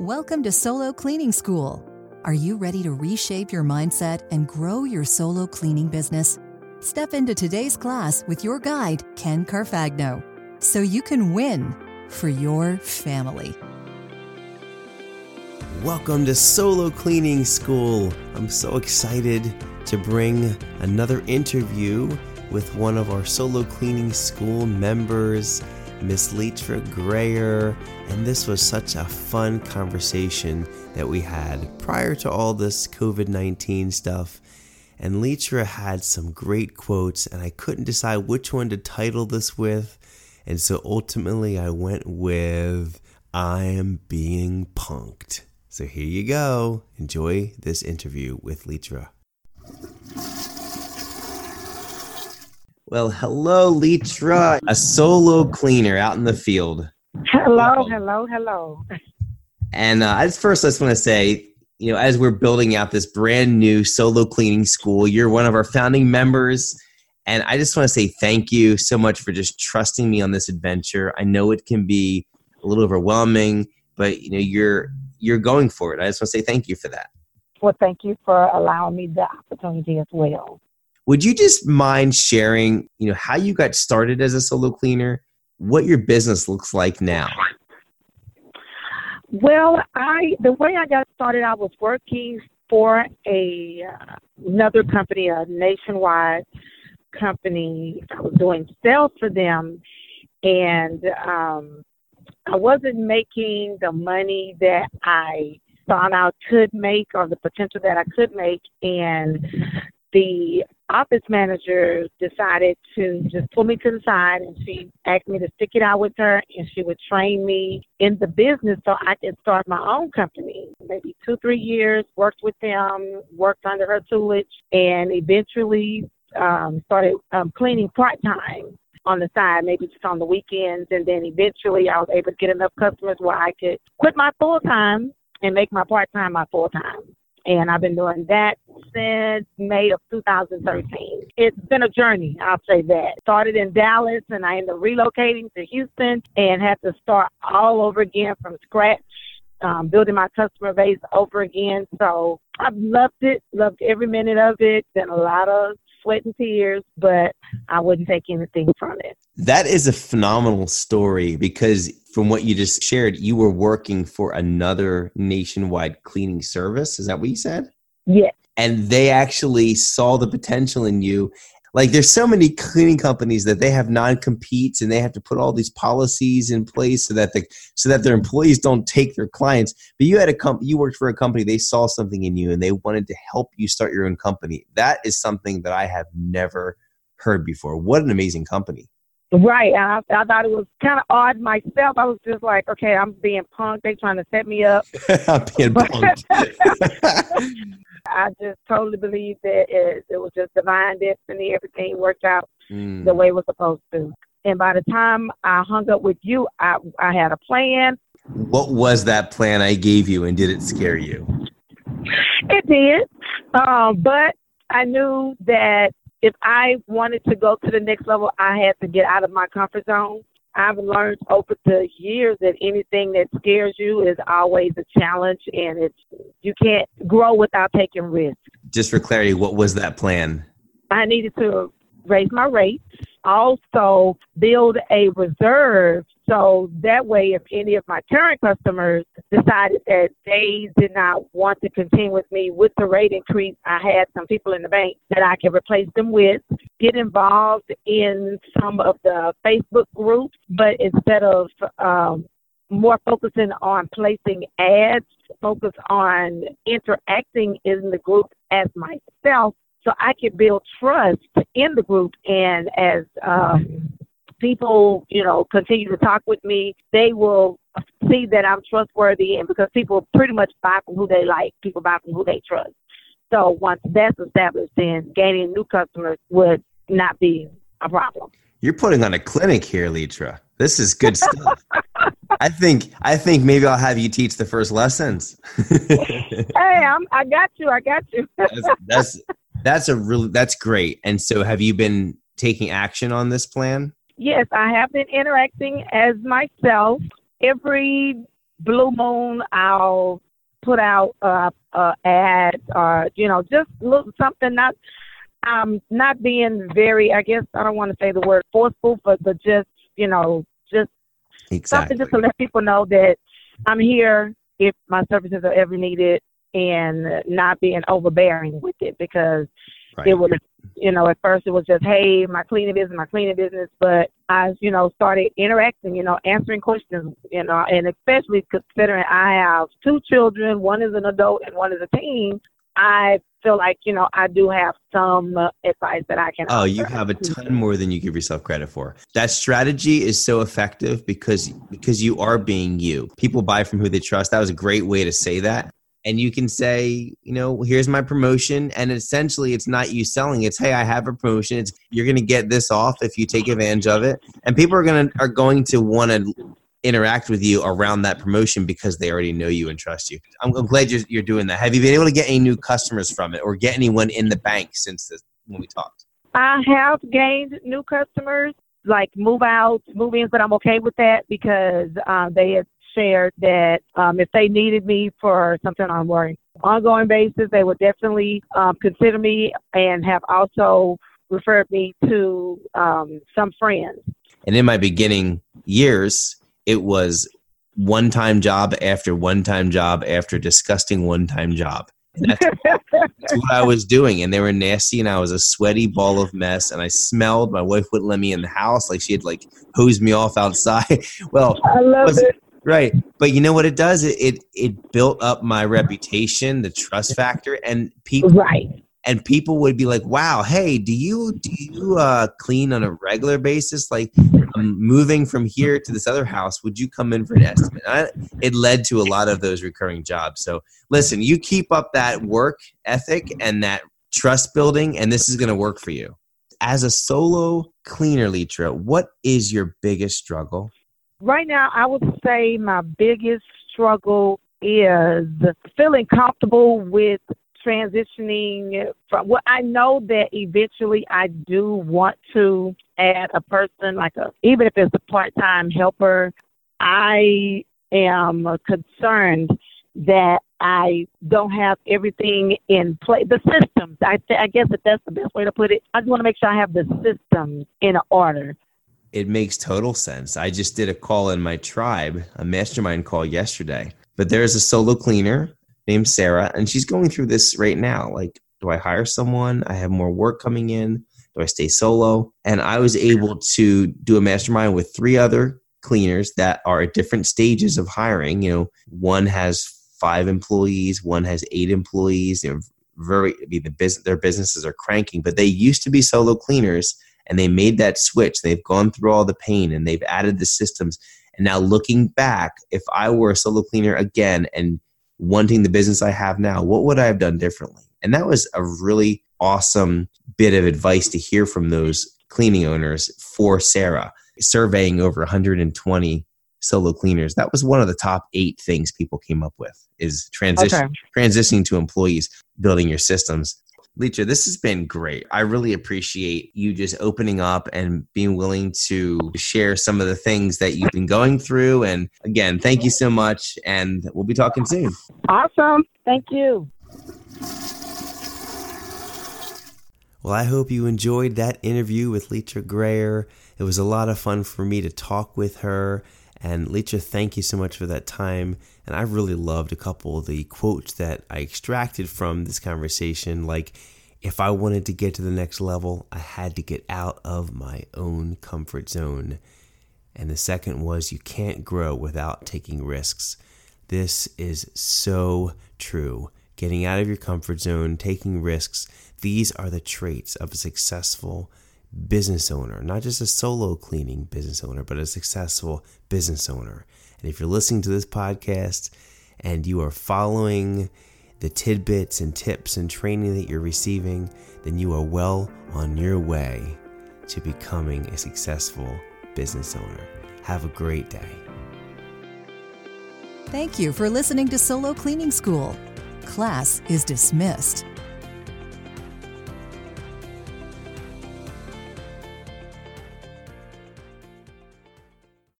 Welcome to Solo Cleaning School. Are you ready to reshape your mindset and grow your solo cleaning business? Step into today's class with your guide, Ken Carfagno, so you can win for your family. Welcome to Solo Cleaning School. I'm so excited to bring another interview with one of our Solo Cleaning School members, Miss Leitra Grayer. And this was such a fun conversation that we had prior to all this COVID 19 stuff. And Leitra had some great quotes, and I couldn't decide which one to title this with. And so ultimately, I went with I'm being punked. So here you go. Enjoy this interview with Leitra. Well, hello, Leitra, a solo cleaner out in the field. Hello, hello, hello. And uh, as first, I just want to say, you know, as we're building out this brand new solo cleaning school, you're one of our founding members. And I just want to say thank you so much for just trusting me on this adventure. I know it can be a little overwhelming, but you know, you're you're going for it. I just want to say thank you for that. Well, thank you for allowing me the opportunity as well. Would you just mind sharing, you know, how you got started as a solo cleaner, what your business looks like now? Well, I the way I got started, I was working for a uh, another company, a nationwide company. I was doing sales for them, and um, I wasn't making the money that I thought I could make or the potential that I could make. And the office manager decided to just pull me to the side and she asked me to stick it out with her and she would train me in the business so I could start my own company. Maybe two, three years, worked with them, worked under her tutelage, and eventually um, started um, cleaning part time on the side, maybe just on the weekends. And then eventually I was able to get enough customers where I could quit my full time and make my part time my full time. And I've been doing that since May of 2013. It's been a journey, I'll say that. Started in Dallas and I ended up relocating to Houston and had to start all over again from scratch, um, building my customer base over again. So I've loved it, loved every minute of it. Been a lot of sweat and tears, but I wouldn't take anything from it. That is a phenomenal story because from what you just shared, you were working for another nationwide cleaning service. Is that what you said? Yes. And they actually saw the potential in you. Like there's so many cleaning companies that they have non-competes and they have to put all these policies in place so that the so that their employees don't take their clients. But you had a comp you worked for a company, they saw something in you and they wanted to help you start your own company. That is something that I have never heard before. What an amazing company. Right. I, I thought it was kind of odd myself. I was just like, okay, I'm being punked. They trying to set me up. I'm being punked. I just totally believe that it, it was just divine destiny. Everything worked out mm. the way it was supposed to. And by the time I hung up with you, I, I had a plan. What was that plan I gave you, and did it scare you? It did. Um, but I knew that if I wanted to go to the next level, I had to get out of my comfort zone. I've learned over the years that anything that scares you is always a challenge, and it's you can't grow without taking risks. Just for clarity, what was that plan? I needed to raise my rates, also build a reserve so that way, if any of my current customers decided that they did not want to continue with me with the rate increase, I had some people in the bank that I could replace them with, get involved in some of the Facebook groups, but instead of um, more focusing on placing ads, focus on interacting in the group as myself so I could build trust in the group and as um, people, you know, continue to talk with me, they will see that I'm trustworthy and because people pretty much buy from who they like, people buy from who they trust. So once that's established, then gaining new customers would not be a problem. You're putting on a clinic here, Leitra. This is good stuff. I think I think maybe I'll have you teach the first lessons. hey, I'm, I got you. I got you. that's, that's that's a really that's great. And so, have you been taking action on this plan? Yes, I have been interacting as myself. Every Blue Moon, I'll put out uh, uh, ads or you know just look something not um not being very I guess I don't want to say the word forceful, but but just you know just Exactly. something just to let people know that I'm here if my services are ever needed and not being overbearing with it because Right. it was you know at first it was just hey my cleaning business my cleaning business but i you know started interacting you know answering questions you know and especially considering i have two children one is an adult and one is a teen i feel like you know i do have some uh, advice that i can Oh, you have a ton more than you give yourself credit for. That strategy is so effective because because you are being you. People buy from who they trust. That was a great way to say that. And you can say, you know, here's my promotion, and essentially, it's not you selling. It's hey, I have a promotion. It's you're going to get this off if you take advantage of it, and people are going to are going to want to interact with you around that promotion because they already know you and trust you. I'm, I'm glad you're, you're doing that. Have you been able to get any new customers from it, or get anyone in the bank since this, when we talked? I have gained new customers, like move outs, move ins, but I'm okay with that because um, they had shared that um, if they needed me for something on a more ongoing basis, they would definitely um, consider me and have also referred me to um, some friends. And in my beginning years, it was one time job after one time job after disgusting one time job. That's, that's what I was doing. And they were nasty, and I was a sweaty ball of mess. And I smelled. My wife wouldn't let me in the house. Like she had like hosed me off outside. well, I love it. Right. But you know what it does? It, it it built up my reputation, the trust factor, and people Right. and people would be like, "Wow, hey, do you do you uh, clean on a regular basis? Like, I'm moving from here to this other house. Would you come in for an estimate?" I, it led to a lot of those recurring jobs. So, listen, you keep up that work ethic and that trust building, and this is going to work for you. As a solo cleaner, Leitra, what is your biggest struggle? Right now, I would say my biggest struggle is feeling comfortable with transitioning from well I know that eventually I do want to add a person like a even if it's a part-time helper I am concerned that I don't have everything in place the systems. I th- I guess that that's the best way to put it. I just want to make sure I have the systems in order It makes total sense. I just did a call in my tribe, a mastermind call yesterday. But there's a solo cleaner named Sarah, and she's going through this right now. Like, do I hire someone? I have more work coming in. Do I stay solo? And I was able to do a mastermind with three other cleaners that are at different stages of hiring. You know, one has five employees, one has eight employees. They're very, I mean, the business, their businesses are cranking, but they used to be solo cleaners and they made that switch. They've gone through all the pain and they've added the systems. And now looking back, if I were a solo cleaner again and wanting the business I have now, what would I have done differently? And that was a really awesome bit of advice to hear from those cleaning owners for Sarah, surveying over 120 solo cleaners. That was one of the top eight things people came up with is transition transitioning to employees, building your systems. Leitra, this has been great. I really appreciate you just opening up and being willing to share some of the things that you've been going through. And again, thank you so much. And we'll be talking soon. awesome thank you Well, I hope you enjoyed that interview with Leitra Grayer. It was a lot of fun for me to talk with her. And Leitra, thank you so much for that time. And I really loved a couple of the quotes that I extracted from this conversation. Like, if I wanted to get to the next level, I had to get out of my own comfort zone. And the second was, you can't grow without taking risks. This is so true. Getting out of your comfort zone, taking risks, these are the traits of a successful business owner, not just a solo cleaning business owner, but a successful business owner. And if you're listening to this podcast and you are following the tidbits and tips and training that you're receiving, then you are well on your way to becoming a successful business owner. Have a great day. Thank you for listening to Solo Cleaning School. Class is dismissed.